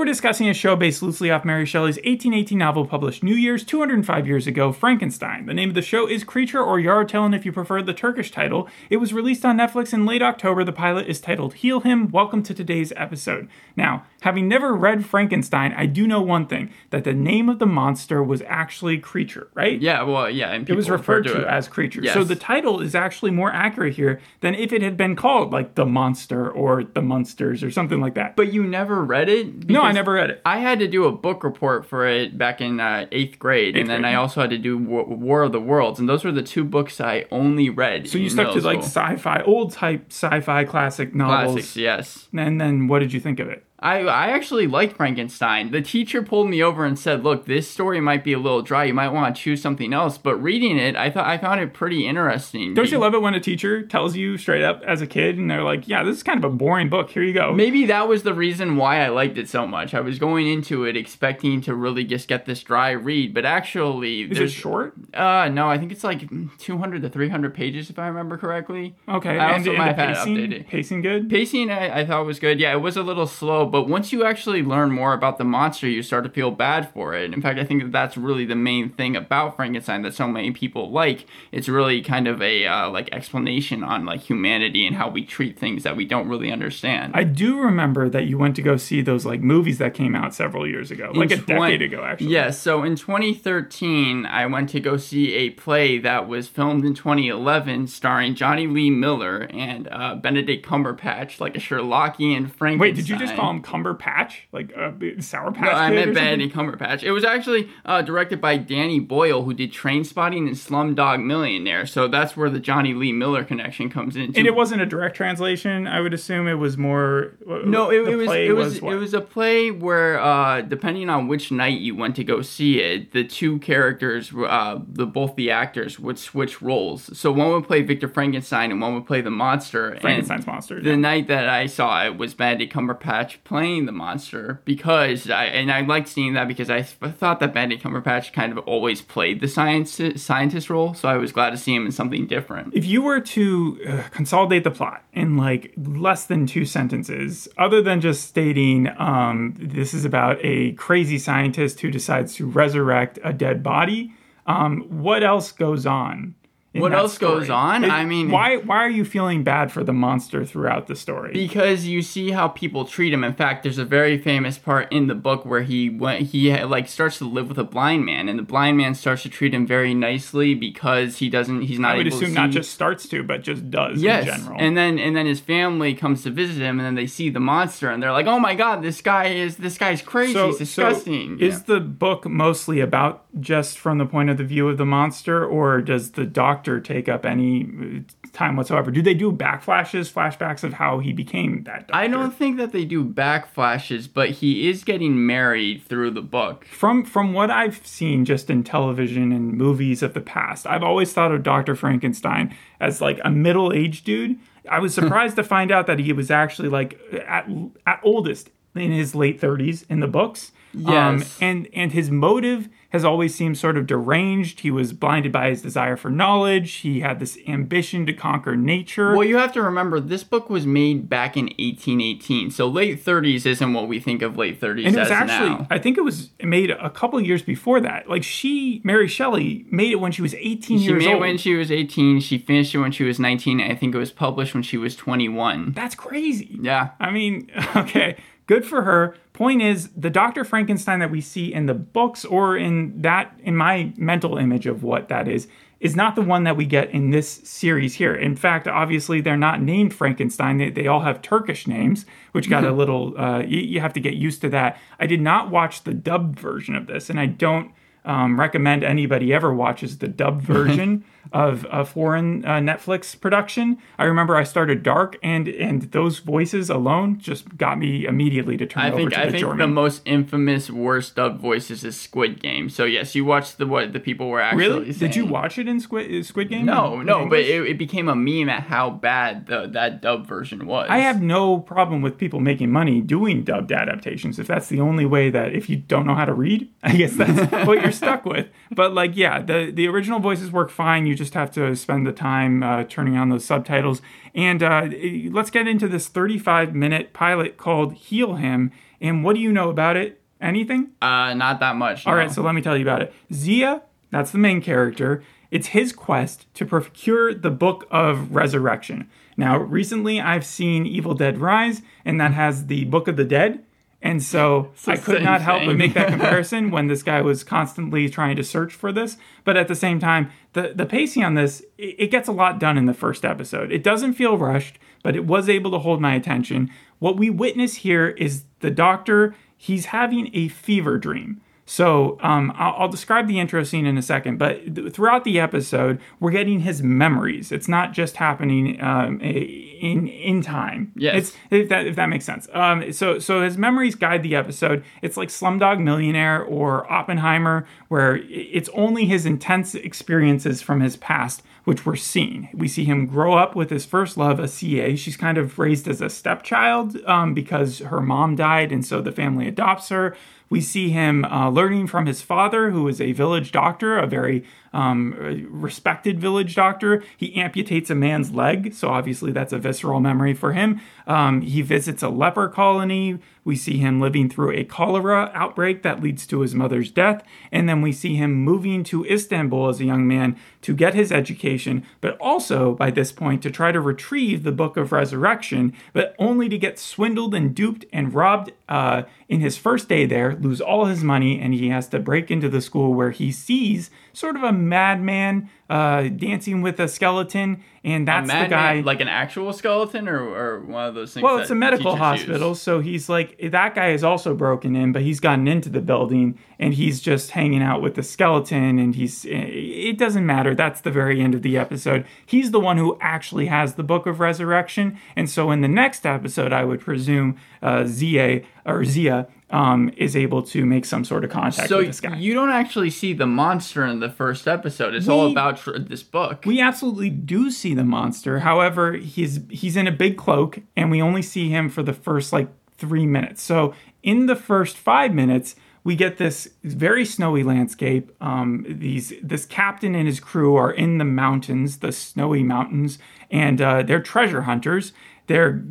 We're discussing a show based loosely off Mary Shelley's 1818 novel published New Year's 205 years ago, Frankenstein. The name of the show is Creature or Yaratilan if you prefer the Turkish title. It was released on Netflix in late October. The pilot is titled Heal Him. Welcome to today's episode. Now, having never read Frankenstein, I do know one thing that the name of the monster was actually Creature, right? Yeah, well, yeah, and It was referred refer to it. as Creature. Yes. So the title is actually more accurate here than if it had been called like The Monster or The Monsters or something like that. But you never read it? no, I never read it. I had to do a book report for it back in uh, eighth grade, Eighth and then grade. I also had to do War, of the Worlds, and those were the two books I only read. So you stuck to like sci-fi, old type sci-fi classic novels. classics, yes. And then what did you think of it? I, I actually liked Frankenstein. The teacher pulled me over and said, "Look, this story might be a little dry. You might want to choose something else." But reading it, I thought I found it pretty interesting. Don't you love it when a teacher tells you straight up as a kid and they're like, "Yeah, this is kind of a boring book. Here you go." Maybe that was the reason why I liked it so much. I was going into it expecting to really just get this dry read, but actually, Is it short? Uh, no, I think it's like 200 to 300 pages if I remember correctly. Okay. I and, also and might the have had it pacing, updated. pacing good? Pacing, I, I thought was good. Yeah, it was a little slow, but once you actually learn more about the monster, you start to feel bad for it. In fact, I think that that's really the main thing about Frankenstein that so many people like. It's really kind of a uh, like explanation on like humanity and how we treat things that we don't really understand. I do remember that you went to go see those like movies that came out several years ago, like a In decade ago, actually. Yes, so in 2013, I went to go see a play that was filmed in 2011 starring Jonny Lee Miller and uh, Benedict Cumberbatch, like a Sherlockian Frankenstein. Wait, did you just call him Cumber Patch, like uh, Sour Patch? No, I meant? Benedict Cumberbatch. It was actually uh, directed by Danny Boyle, who did Trainspotting and Slumdog Millionaire. So that's where the Jonny Lee Miller connection comes in. And it wasn't a direct translation. I would assume it was more. No, it, it was it was, what? it was a play where uh, depending on which night you went to go see it, the two characters, uh, the both the actors would switch roles. So one would play Victor Frankenstein and one would play the monster. and Frankenstein's monster. The yeah. night that I saw it was Benedict Cumberbatch playing the monster because I and I liked seeing that because I th- thought that Benedict Cumberbatch kind of always played the science scientist role, so I was glad to see him in something different. If you were to uh, consolidate the plot in like less than two sentences, other than just stating um, this is about a crazy scientist who decides to resurrect a dead body, um, what else goes on? What else goes on? It- I mean- why why are you feeling bad for the monster throughout the story? because you see how people treat him. In fact, there's a very famous part in the book where he went, he like starts to live with a blind man, and the blind man starts to treat him very nicely because he doesn't, he's not I would able assume to not just starts to, but just does Yes, in general. and then and then his family comes to visit him, and then they see the monster, and they're like, "Oh my god, this guy is this guy's crazy, so, he's disgusting." So is the book mostly about just from the point of the view of the monster, or does the doctor take up any uh, time whatsoever? Do they do backflashes, flashbacks of how he became that doctor? I don't think that they do backflashes, but he is getting married through the book. From from what I've seen just in television and movies of the past, I've always thought of Doctor Frankenstein as like a middle-aged dude. I was surprised to find out that he was actually like at at oldest in his late 30s in the books. Um, Yes. and and his motive has always seemed sort of deranged. He was blinded by his desire for knowledge. He had this ambition to conquer nature. Well, you have to remember this book was made back in 1818, so late 30s isn't what we think of late 30s and it was as actually, now. I think it was made a couple years before that. Like she, Mary Shelley, made it when she was 18 She years made it when she was 18. She finished it when she was 19. I think it was published when she was 21. That's crazy. Yeah. I mean, okay, good for her. Point is, the Dr. Frankenstein that we see in the books or in that, in my mental image of what that is, is not the one that we get in this series here. In fact, obviously, they're not named Frankenstein. They, they all have Turkish names, which got a little, uh, you, you have to get used to that. I did not watch the dubbed version of this, and I don't um, recommend anybody ever watches the dub version of a foreign uh, Netflix production. I remember I started Dark, and and those voices alone just got me immediately to turn I over think to I the think the most infamous worst dubbed voices is Squid Game. So yes, you watched the what the people were actually really? Did you watch it in Squid Squid Game? No, no, but it, it became a meme at how bad the that dub version was. I have no problem with people making money doing dubbed adaptations. If that's the only way that if you don't know how to read, I guess that's what you're you're stuck with. But like, yeah, the the original voices work fine. You just have to spend the time uh, turning on those subtitles. And uh, let's get into this 35 minute pilot called "Heal Him." And what do you know about it? Anything? Uh, not that much. All right, so let me tell you about it. Zia, that's the main character. It's his quest to procure the Book of Resurrection. Now, recently I've seen Evil Dead Rise, and that has the Book of the Dead. And so I could not help but make that comparison when this guy was constantly trying to search for this. But at the same time, the, the pacing on this, it, it gets a lot done in the first episode. It doesn't feel rushed, but it was able to hold my attention. What we witness here is the doctor, he's having a fever dream. So um, I'll, I'll describe the intro scene in a second, but th- throughout the episode, we're getting his memories. It's not just happening um, in in time. Yes. It's, if that if that makes sense. Um, so so his memories guide the episode. It's like Slumdog Millionaire or Oppenheimer, where it's only his intense experiences from his past which we're seeing. We see him grow up with his first love, Asiya. She's kind of raised as a stepchild um, because her mom died, and so the family adopts her. We see him uh, learning from his father, who is a village doctor, a very um, respected village doctor. He amputates a man's leg, so obviously that's a visceral memory for him. Um, he visits a leper colony. We see him living through a cholera outbreak that leads to his mother's death. And then we see him moving to Istanbul as a young man to get his education, but also by this point to try to retrieve the Book of Resurrection, but only to get swindled and duped and robbed uh, in his first day there, lose all his money, and he has to break into the school where he sees sort of a madman uh, dancing with a skeleton. And that's the guy. like an actual skeleton, or, or one of those things. Well, it's a medical hospital, use? so he's like that guy is also broken in, but he's gotten into the building and he's just hanging out with the skeleton, and he's it doesn't matter. That's the very end of the episode. He's the one who actually has the Book of Resurrection, and so in the next episode, I would presume uh, Zia or Zia um, is able to make some sort of contact So with this guy. you don't actually see the monster in the first episode. It's all about tr- this book. We absolutely do see the monster. However, he's he's in a big cloak, and we only see him for the first like three minutes. So in the first five minutes, we get this very snowy landscape. Um, these this captain and his crew are in the mountains, the snowy mountains, and uh, they're treasure hunters. They're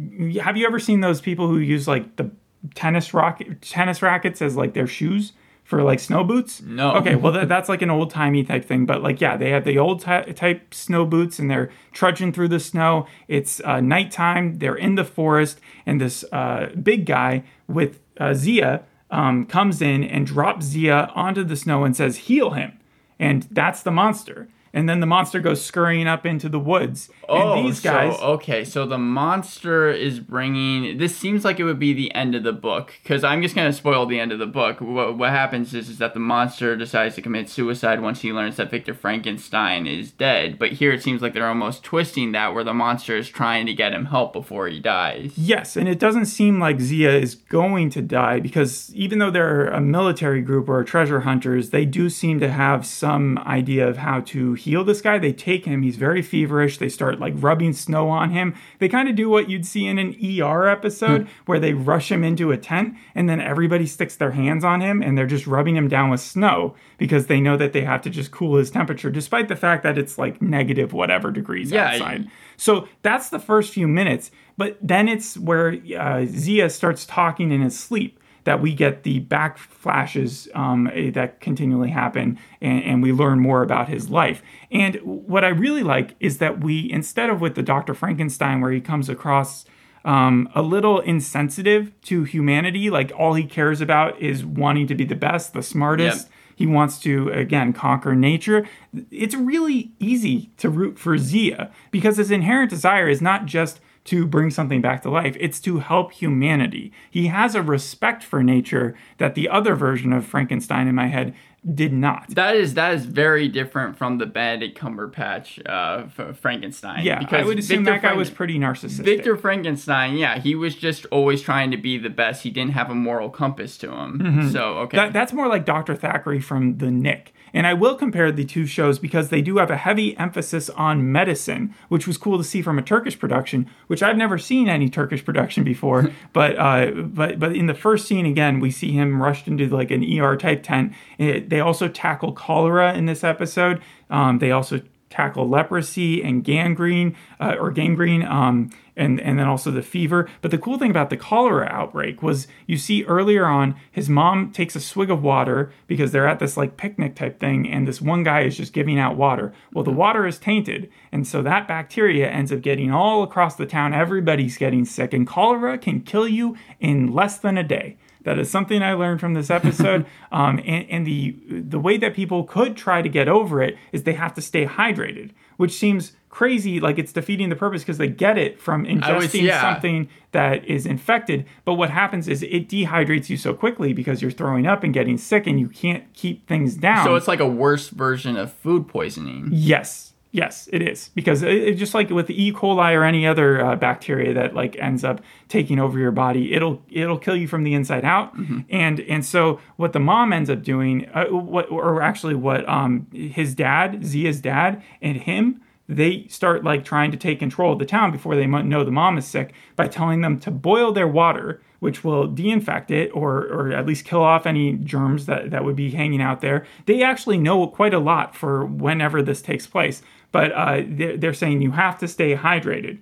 have you ever seen those people who use like the tennis rocket tennis rackets as like their shoes? For like snow boots? No. Okay, well, that, that's like an old timey type thing. But like, yeah, they have the old ty- type snow boots and they're trudging through the snow. It's uh, nighttime. They're in the forest, and this uh, big guy with uh, Zia um, comes in and drops Zia onto the snow and says, "Heal him." And that's the monster. And then the monster goes scurrying up into the woods. Oh, and these guys. So, okay, so the monster is bringing. This seems like it would be the end of the book because I'm just gonna spoil the end of the book. What, what happens is, is that the monster decides to commit suicide once he learns that Victor Frankenstein is dead. But here it seems like they're almost twisting that, where the monster is trying to get him help before he dies. Yes, and it doesn't seem like Zia is going to die because even though they're a military group or treasure hunters, they do seem to have some idea of how to heal this guy. They take him, he's very feverish. They start like rubbing snow on him. They kind of do what you'd see in an ER episode where they rush him into a tent and then everybody sticks their hands on him and they're just rubbing him down with snow because they know that they have to just cool his temperature despite the fact that it's like negative whatever degrees Yeah, outside. So that's the first few minutes. But then it's where uh, Zia starts talking in his sleep that we get the backflashes um, eh, that continually happen and, and we learn more about his life. And what I really like is that we, instead of with the Dr. Frankenstein, where he comes across um, a little insensitive to humanity, like all he cares about is wanting to be the best, the smartest. Yep. He wants to, again, conquer nature. It's really easy to root for Zia because his inherent desire is not just to bring something back to life, it's to help humanity. He has a respect for nature that the other version of Frankenstein in my head did not. That is that is very different from the Benedict Cumberbatch uh, Frankenstein. Yeah, I would assume Victor that guy Frank- was pretty narcissistic. Victor Frankenstein, yeah, he was just always trying to be the best. He didn't have a moral compass to him. So okay, Mm-hmm. That, that's more like Dr. Thackery from The Knick. And I will compare the two shows because they do have a heavy emphasis on medicine, which was cool to see from a Turkish production, which I've never seen any Turkish production before. but uh, but but in the first scene again, we see him rushed into like an ER type tent. They they also tackle cholera in this episode. Um, they also tackle leprosy and gangrene uh, or gangrene um, and and then also the fever. But the cool thing about the cholera outbreak was you see earlier on his mom takes a swig of water because they're at this like picnic type thing and this one guy is just giving out water. Well the water is tainted and so that bacteria ends up getting all across the town. Everybody's getting sick and cholera can kill you in less than a day. That is something I learned from this episode. um, and, and the the way that people could try to get over it is they have to stay hydrated, which seems crazy, like it's defeating the purpose because they get it from ingesting yeah. something that is infected. But what happens is it dehydrates you so quickly because you're throwing up and getting sick, and you can't keep things down. So it's like a worse version of food poisoning. Yes. Yes, it is because it, it- just like with the E. coli or any other uh, bacteria that like ends up taking over your body, it'll it'll kill you from the inside out. And and so what the mom ends up doing, uh, what or actually what um his dad, Zia's dad, and him. They start like trying to take control of the town before they know the mom is sick by telling them to boil their water, which will de-infect it or or at least kill off any germs that that would be hanging out there. They actually know quite a lot for whenever this takes place but uh, they're, saying you have to stay hydrated.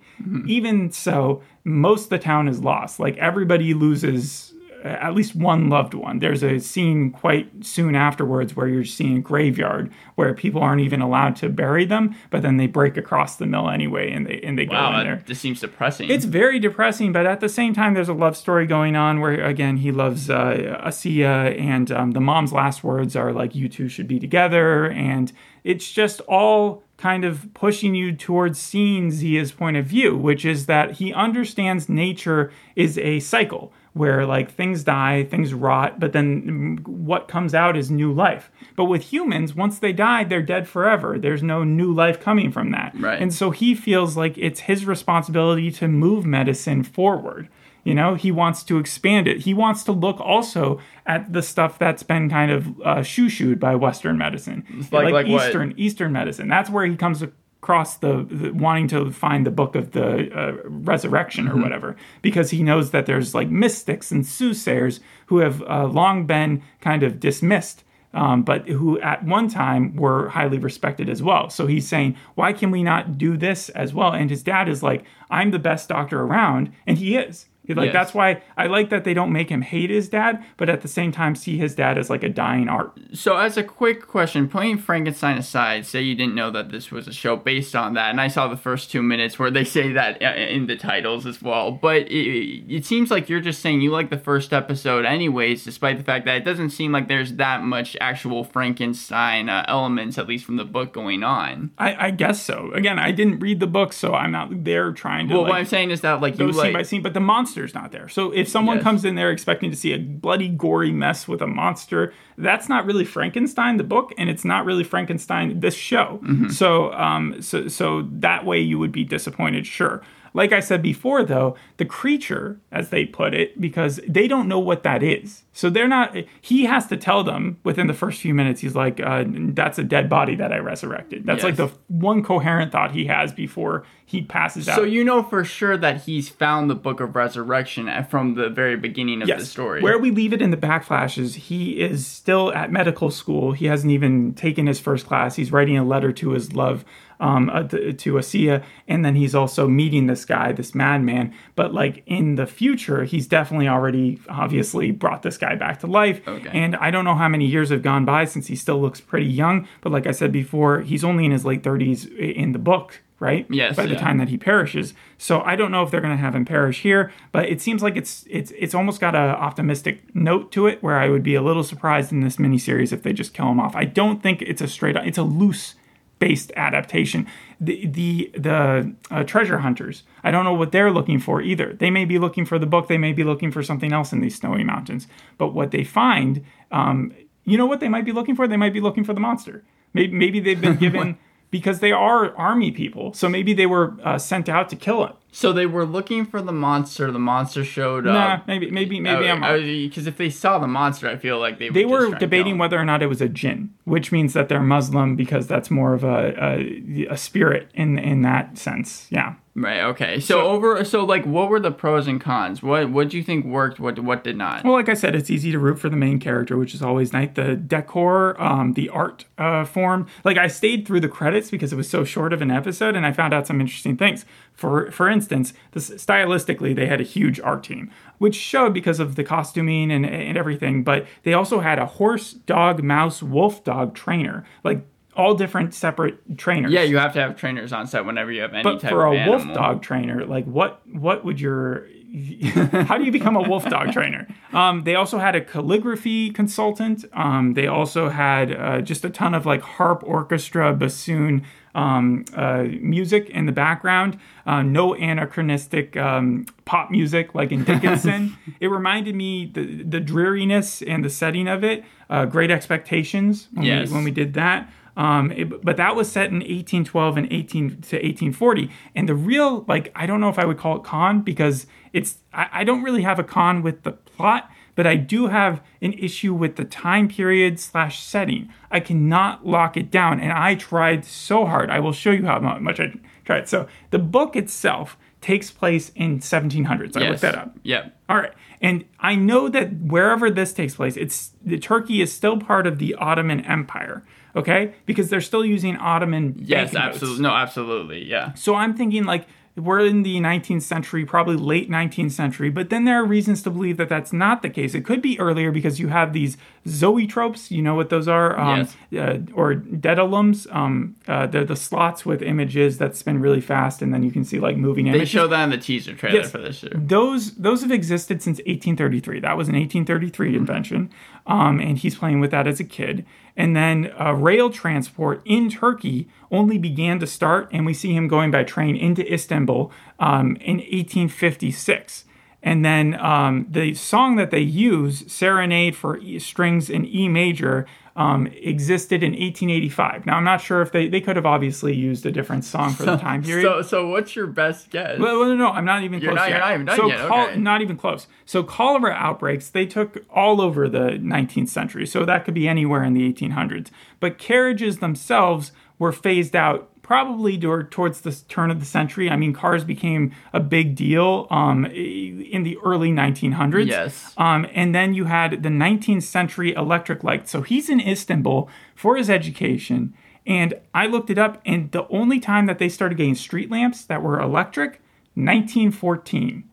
Even so, most of the town is lost. Like everybody loses at least one loved one. There's a scene quite soon afterwards where you're seeing a graveyard where people aren't even allowed to bury them, but then they break across the mill anyway and they and they go Wow, in there. just seems depressing. It's very depressing, but at the same time, there's a love story going on where, again, he loves uh, Asiya, and um, the mom's last words are like, "You two should be together," and it's just all kind of pushing you towards seeing Zia's point of view, which is that he understands nature is a cycle where like things die, things rot, but then what comes out is new life. But with humans, once they die, they're dead forever. There's no new life coming from that. Right. And so he feels like it's his responsibility to move medicine forward. You know, he wants to expand it. He wants to look also at the stuff that's been kind of uh, shoo-shooed by Western medicine, like- like what? Eastern Eastern medicine. That's where he comes across the, the wanting to find the book of the uh, resurrection or Mm-hmm. whatever, because he knows that there's like mystics and soothsayers who have uh, long been kind of dismissed um, but who at one time were highly respected as well. So he's saying, why can we not do this as well? And his dad is like, I'm the best doctor around, and he is. Like Yes. that's why I like that they don't make him hate his dad, but at the same time see his dad as like a dying art. So, as a quick question, putting Frankenstein aside, say you didn't know that this was a show based on that, and I saw the first two minutes where they say that uh, in the titles as well. But it, it seems like you're just saying you like the first episode, anyways, despite the fact that it doesn't seem like there's that much actual Frankenstein uh, elements, at least from the book, going on. I, I guess so. Again, I didn't read the book, so I'm not there trying to Well, like, what I'm saying is that like go you scene like by scene, but the monster's not there. So if someone Yes. comes in there expecting to see a bloody, gory mess with a monster, that's not really Frankenstein the book, and it's not really Frankenstein this show. Mm-hmm. So, um, so so that way you would be disappointed, sure. Like I said before, though, the creature, as they put it, because they don't know what that is. So they're not, he has to tell them within the first few minutes, he's like, uh, that's a dead body that I resurrected. That's like the one coherent thought he has before he passes out. So you know for sure that he's found the Book of Resurrection from the very beginning of the story. Where we leave it in the backflashes, he is still at medical school. He hasn't even taken his first class. He's writing a letter to his love, um, uh, to, to Asiya, and then he's also meeting this guy, this madman. But like in the future, he's definitely already obviously brought this guy back to life. Okay. And I don't know how many years have gone by since he still looks pretty young. But like I said before, he's only in his late 30s in the book. Right. Yes, By the yeah. time that he perishes. So I don't know if they're going to have him perish here, but it seems like it's it's it's almost got an optimistic note to it where I would be a little surprised in this miniseries if they just kill him off. I don't think it's a straight it's a loose based adaptation. The the the uh, treasure hunters. I don't know what they're looking for either. They may be looking for the book. They may be looking for something else in these snowy mountains. But what they find, um, you know, what they might be looking for. They might be looking for the monster. Maybe maybe they've been given. Because they are army people, so maybe they were uh, sent out to kill it. so they were looking for the monster. The monster showed Nah, up. maybe maybe maybe I'm. Because if they saw the monster, I feel like they they were debating whether or not it was a jinn, which means that they're Muslim because that's more of a a, a spirit in in that sense. Yeah. Right. Okay. So, over. So like, what were the pros and cons? What What do you think worked? What What did not? Well, like I said, it's easy to root for the main character, which is always nice. The decor, um, the art uh, form. Like I stayed through the credits because it was so short of an episode, and I found out some interesting things. For for instance, this, stylistically, they had a huge art team, which showed because of the costuming and, and everything. But they also had a horse, dog, mouse, wolf, dog trainer. Like all different separate trainers. yeah, you have to have trainers on set whenever you have any but type for of a wolf dog trainer, like what what would your how do you become a wolf dog trainer? Um, they also had a calligraphy consultant. Um, they also had uh, just a ton of like harp, orchestra, bassoon, um, uh, music in the background. Uh, no anachronistic um, pop music like in Dickinson. it reminded me the the dreariness and the setting of it. Uh, Great Expectations when, Yes. we, when we did that. Um, it- but that was set in 1812 and 18 to 1840. And the real, like, I don't know if I would call it con because it's, I, I don't really have a con with the plot, but I do have an issue with the time period slash setting. I cannot lock it down. And I tried so hard. I will show you how much I tried. So the book itself takes place in 1700s. I Yes. looked that up. Yep. All right. And I know that wherever this takes place, it's the Turkey is still part of the Ottoman Empire, okay? Because they're still using Ottoman Yes. Absolutely. No. Absolutely. Yeah. So I'm thinking like we're in the 19th century, probably late 19th century, but then there are reasons to believe that that's not the case. It could be earlier because you have these zoetropes, you know what those are, um, uh, or daedaleums. Um, uh, they're the slots with images that spin really fast, and then you can see like moving They images. show that in the teaser trailer Yes. for this year. those those have existed since 1833. That was an 1833 invention, um, and he's playing with that as a kid. And then uh, rail transport in Turkey only began to start, and we see him going by train into Istanbul um, in 1856. And then um, the song that they use, Serenade for e- Strings in E major, um, existed in 1885. Now, I'm not sure if they, they could have obviously used a different song for the time period. So, so what's your best guess? Well, well, no, no, I'm not even You're close not- yet. you're not even done so yet, col- okay. not even close. So cholera outbreaks they took all over the 19th century. So that could be anywhere in the 1800s. But carriages themselves were phased out probably towards the turn of the century. I mean, cars became a big deal um, in the early 1900s. Yes. Um, and then you had the 19th century electric light. So he's in Istanbul for his education. And I looked it up, and the only time that they started getting street lamps that were electric, 1914.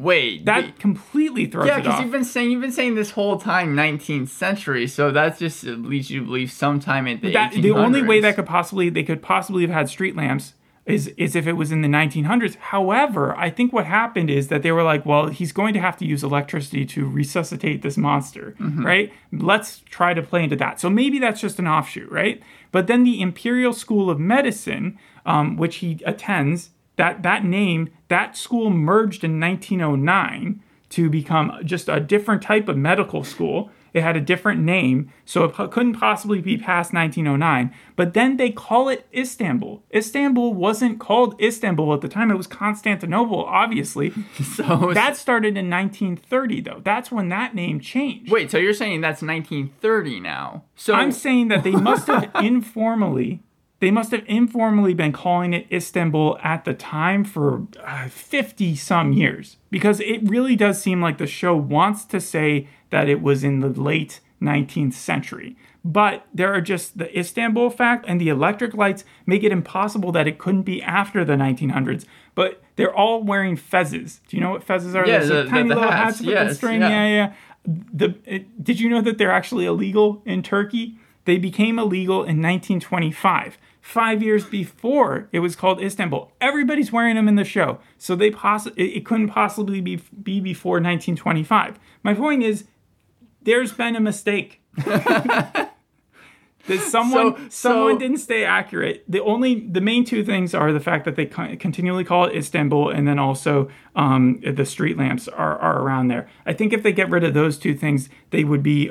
Wait. That the- completely throws yeah, because you've been saying you've been saying this whole time 19th century, so that just leads you to believe sometime in the that the only way that could possibly they could possibly have had street lamps is is if it was in the 1900s. However, I think what happened is that they were like, well, he's going to have to use electricity to resuscitate this monster, Mm-hmm. right? Let's try to play into that. So maybe that's just an offshoot, right? But then the Imperial School of Medicine, um, which he attends, that that name that school merged in 1909 to become just a different type of medical school. It had a different name, so it couldn't possibly be past 1909. But then they call it Istanbul. Istanbul wasn't called Istanbul at the time, it was Constantinople, obviously. So that started in 1930, though. That's when that name changed. wait, so you're saying that's 1930 now? So I'm saying that they must have informally. They must have informally been calling it Istanbul at the time for uh, 50 some years because it really does seem like the show wants to say that it was in the late 19th century. But there are just the Istanbul fact and the electric lights make it impossible that it couldn't be after the 1900s. But they're all wearing fezzes. Do you know what fezzes are? Yeah, the- the- tiny the little hats, hats with the string. yeah. yeah, yeah. The it, did you know that they're actually illegal in Turkey? They became illegal in 1925, five years before it was called Istanbul. Everybody's wearing them in the show, so they poss- it, it couldn't possibly be be before 1925. My point is, there's been a mistake. That someone So- someone so- didn't stay accurate. The only the main two things are the fact that they continually call it Istanbul, and then also um, the street lamps are, are around there. I think if they get rid of those two things, they would be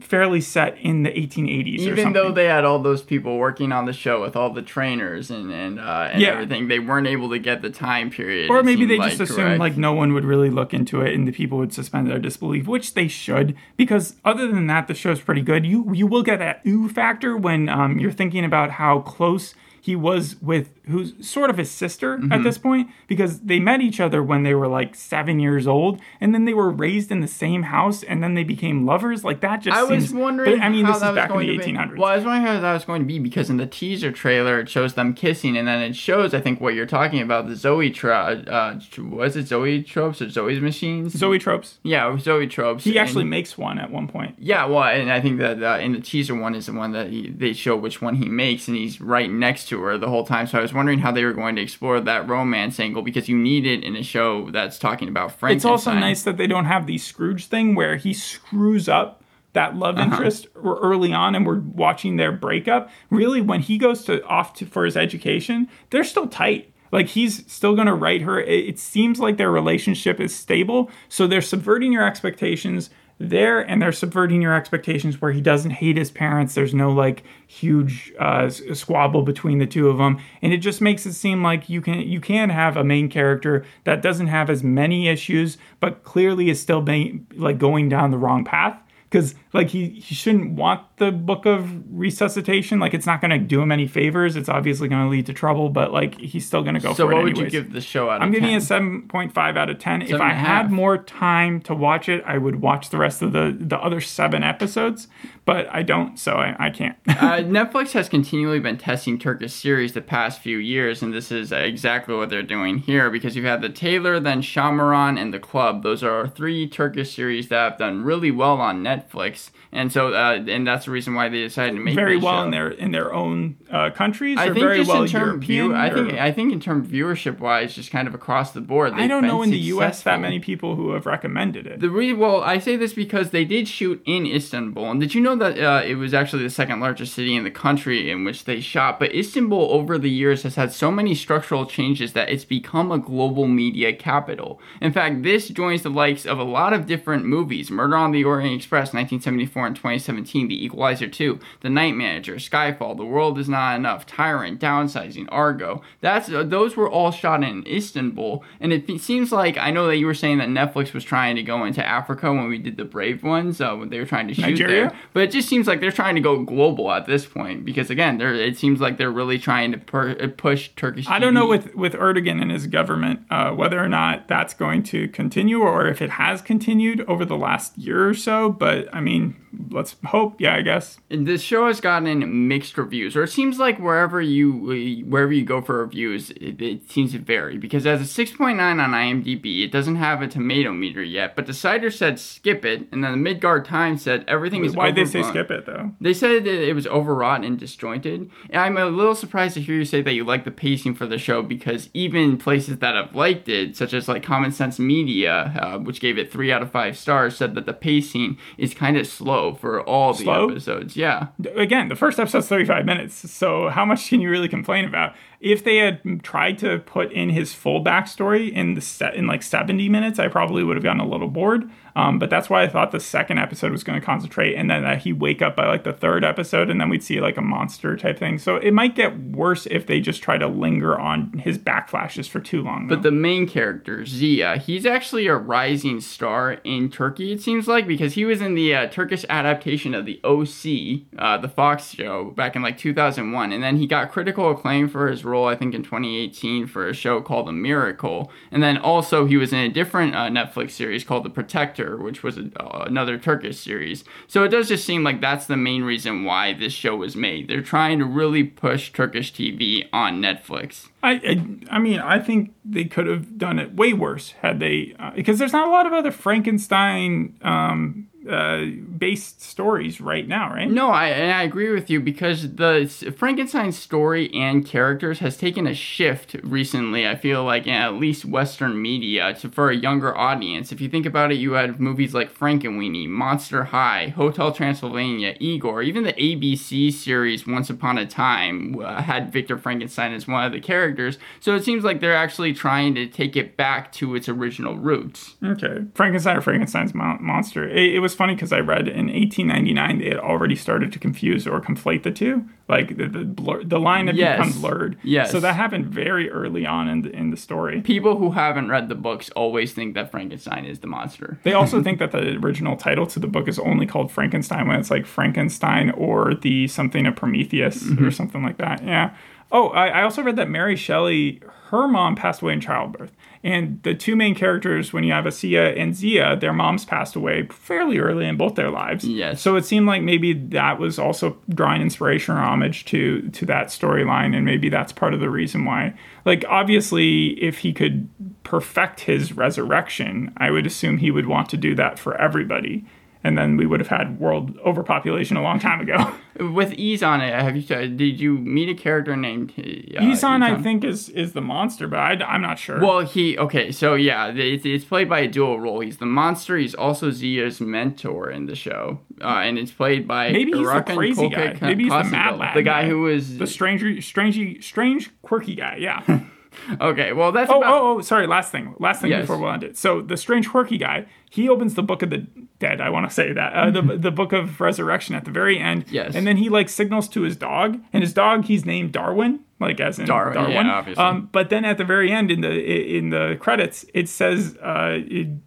fairly set in the 1880s. or even though they had all those people working on the show with all the trainers and and, uh, and Yeah. everything, they weren't able to get the time period. or maybe they just like, assumed correct? like no one would really look into it and the people would suspend their disbelief which they should because other than that the show's pretty good you you will get that ooh factor when um, you're thinking about how close he was with who's sort of his sister Mm-hmm. at this point because they met each other when they were like seven years old, and then they were raised in the same house, and then they became lovers. Like that just I was seems. wondering. I mean, how this is back in the to be. 1800s. Well, I was wondering how that was going to be because in the teaser trailer it shows them kissing, and then it shows I think what you're talking about the Zoe tra- uh, was it zoetropes or Zoe's machines? zoetropes. yeah, Zoe tropes. He actually and- makes one at one point. Yeah, well, and I think that uh, in the teaser one is the one that he, they show which one he makes, and he's right next to her the whole time. So I was wondering how they were going to explore that romance angle because you need it in a show that's talking about Frankenstein. It's also nice that they don't have the Scrooge thing where he screws up that love Uh-huh. interest early on and we're watching their breakup. Really, when he goes to off to, for his education, they're still tight. Like he's still going to write her. It, it seems like their relationship is stable. So they're subverting your expectations there and they're subverting your expectations where he doesn't hate his parents. There's no like huge uh, squabble between the two of them and it just makes it seem like you can you can have a main character that doesn't have as many issues but clearly is still being like going down the wrong path because like he, he shouldn't want the book of resuscitation like it's not going to do him any favors it's obviously going to lead to trouble but like he's still going to go for it. So for what it would you give the show out of I'm giving 10? it a seven point five out of ten. if I had more time to watch it, I would watch the rest of the the other seven episodes, but I don't, so I, I can't. uh, Netflix has continually been testing Turkish series the past few years, and this is exactly what they're doing here because you've had The Tailor, then Shahmaran, and The Club. Those are three Turkish series that have done really well on Netflix, and so uh, and that's the reason why they decided to make it. very well show. in their in their own uh, countries, I or think very just well in term European. view, I think I think in term viewership wise, just kind of across the board. I don't know in the U.S. that many people who have recommended it. The re- well, I say this because they did shoot in Istanbul, and did you know that uh, it was actually the second largest city in the country in which they shot? But Istanbul, over the years, has had so many structural changes that it's become a global media capital. In fact, this joins the likes of a lot of different movies: Murder on the Orient Express, 1974 and 2017, The Equalizer 2, The Night Manager, Skyfall, The World Is Not Enough, Tyrant, Downsizing, Argo. That's uh, those were all shot in Istanbul, and it seems like I know that you were saying that Netflix was trying to go into Africa when we did the Brave ones, uh, when they were trying to shoot Nigeria? there. But it just seems like they're trying to go global at this point because again, they're, it seems like they're really trying to per- uh, push Turkish. I don't know with with Erdogan and his government uh, whether or not that's going to continue or if it has continued over the last year or so. But I mean, let's hope. Yeah, I guess. And this show has gotten mixed reviews, or it seems like wherever you wherever you go for reviews, it, it seems to vary. Because as a 6.9 on IMDb, it doesn't have a tomato meter yet, but Decider said skip it, and then the Midgard Times said everything is. Why did they say skip it though? They said that it was overwrought and disjointed. And I'm a little surprised to hear you say that you like the pacing for the show because even places that have liked it, such as like Common Sense Media, uh, which gave it three out of five stars, said that the pacing is kind of slow for all the Slow? episodes. Yeah. again, the first episode's 35 minutes, so how much can you really complain about? If they had tried to put in his full backstory in the set in like 70 minutes, I probably would have gotten a little bored. Um, but that's why I thought the second episode was going to concentrate, and then that he wake up by like the third episode, and then we'd see like a monster type thing. So it might get worse if they just try to linger on his backflashes for too long. But the main character, Zia, he's actually a rising star in Turkey, it seems like, because he was in the uh, Turkish adaptation of the OC, uh, the Fox show, back in like 2001. And then he got critical acclaim for his role, I think, in 2018 for a show called The Miracle. And then also he was in a different uh, Netflix series called The Protector, which was a, uh, another Turkish series. So it does just seem like that's the main reason why this show was made. They're trying to really push Turkish TV on Netflix. I, I, I mean, I think they could have done it way worse had they, uh, because there's not a lot of other Frankenstein um, uh, based stories right now, right? No, I and I agree with you because the Frankenstein story and characters has taken a shift recently. I feel like in at least Western media to for a younger audience. If you think about it, you had movies like Frankenweenie, Monster High, Hotel Transylvania, Igor, even the ABC series Once Upon a Time uh, had Victor Frankenstein as one of the characters. So it seems like they're actually trying to take it back to its original roots. Okay. Frankenstein or Frankenstein's mon- monster. It, it was funny because I read in 1899 they had already started to confuse or conflate the two. Like the the, blur, the line had Yes. become blurred. Yes. So that happened very early on in the, in the story. People who haven't read the books always think that Frankenstein is the monster. They also think that the original title to the book is only called Frankenstein when it's like Frankenstein or the something of Prometheus Mm-hmm. or something like that. Yeah. Oh, I, I also read that Mary Shelley, her mom passed away in childbirth. And the two main characters, when you have Asiya and Zia, their moms passed away fairly early in both their lives. Yes. So it seemed like maybe that was also drawing inspiration or homage to to that storyline, and maybe that's part of the reason why. Like, obviously, if he could perfect his resurrection, I would assume he would want to do that for everybody. And then we would have had world overpopulation a long time ago. With it, have you did you meet a character named uh, Izan, I think, is is the monster, but I, am not sure. Well, he okay, so yeah, it's, it's played by a dual role. He's the monster. He's also Zia's mentor in the show, uh, and it's played by maybe he's Erkan the crazy guy. Kolka Maybe he's the mad lad the guy guy. who was the stranger, strange, strange, quirky guy. Yeah. okay. Well, that's Oh, about oh, oh, sorry. Last thing. Last thing Yes. before we'll end it. So the strange, quirky guy. He opens the book of the dead. I want to say that uh, the the book of resurrection at the very end. Yes. And then he like signals to his dog, and his dog he's named Darwin, like as in Darwin, Darwin. yeah, obviously. Um, but then at the very end in the in the credits, it says uh,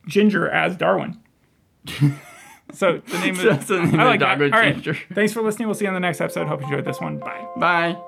Ginger as Darwin. so the name So of the name I like that. All right. Thanks for listening. We'll see you on the next episode. Hope you enjoyed this one. Bye. Bye.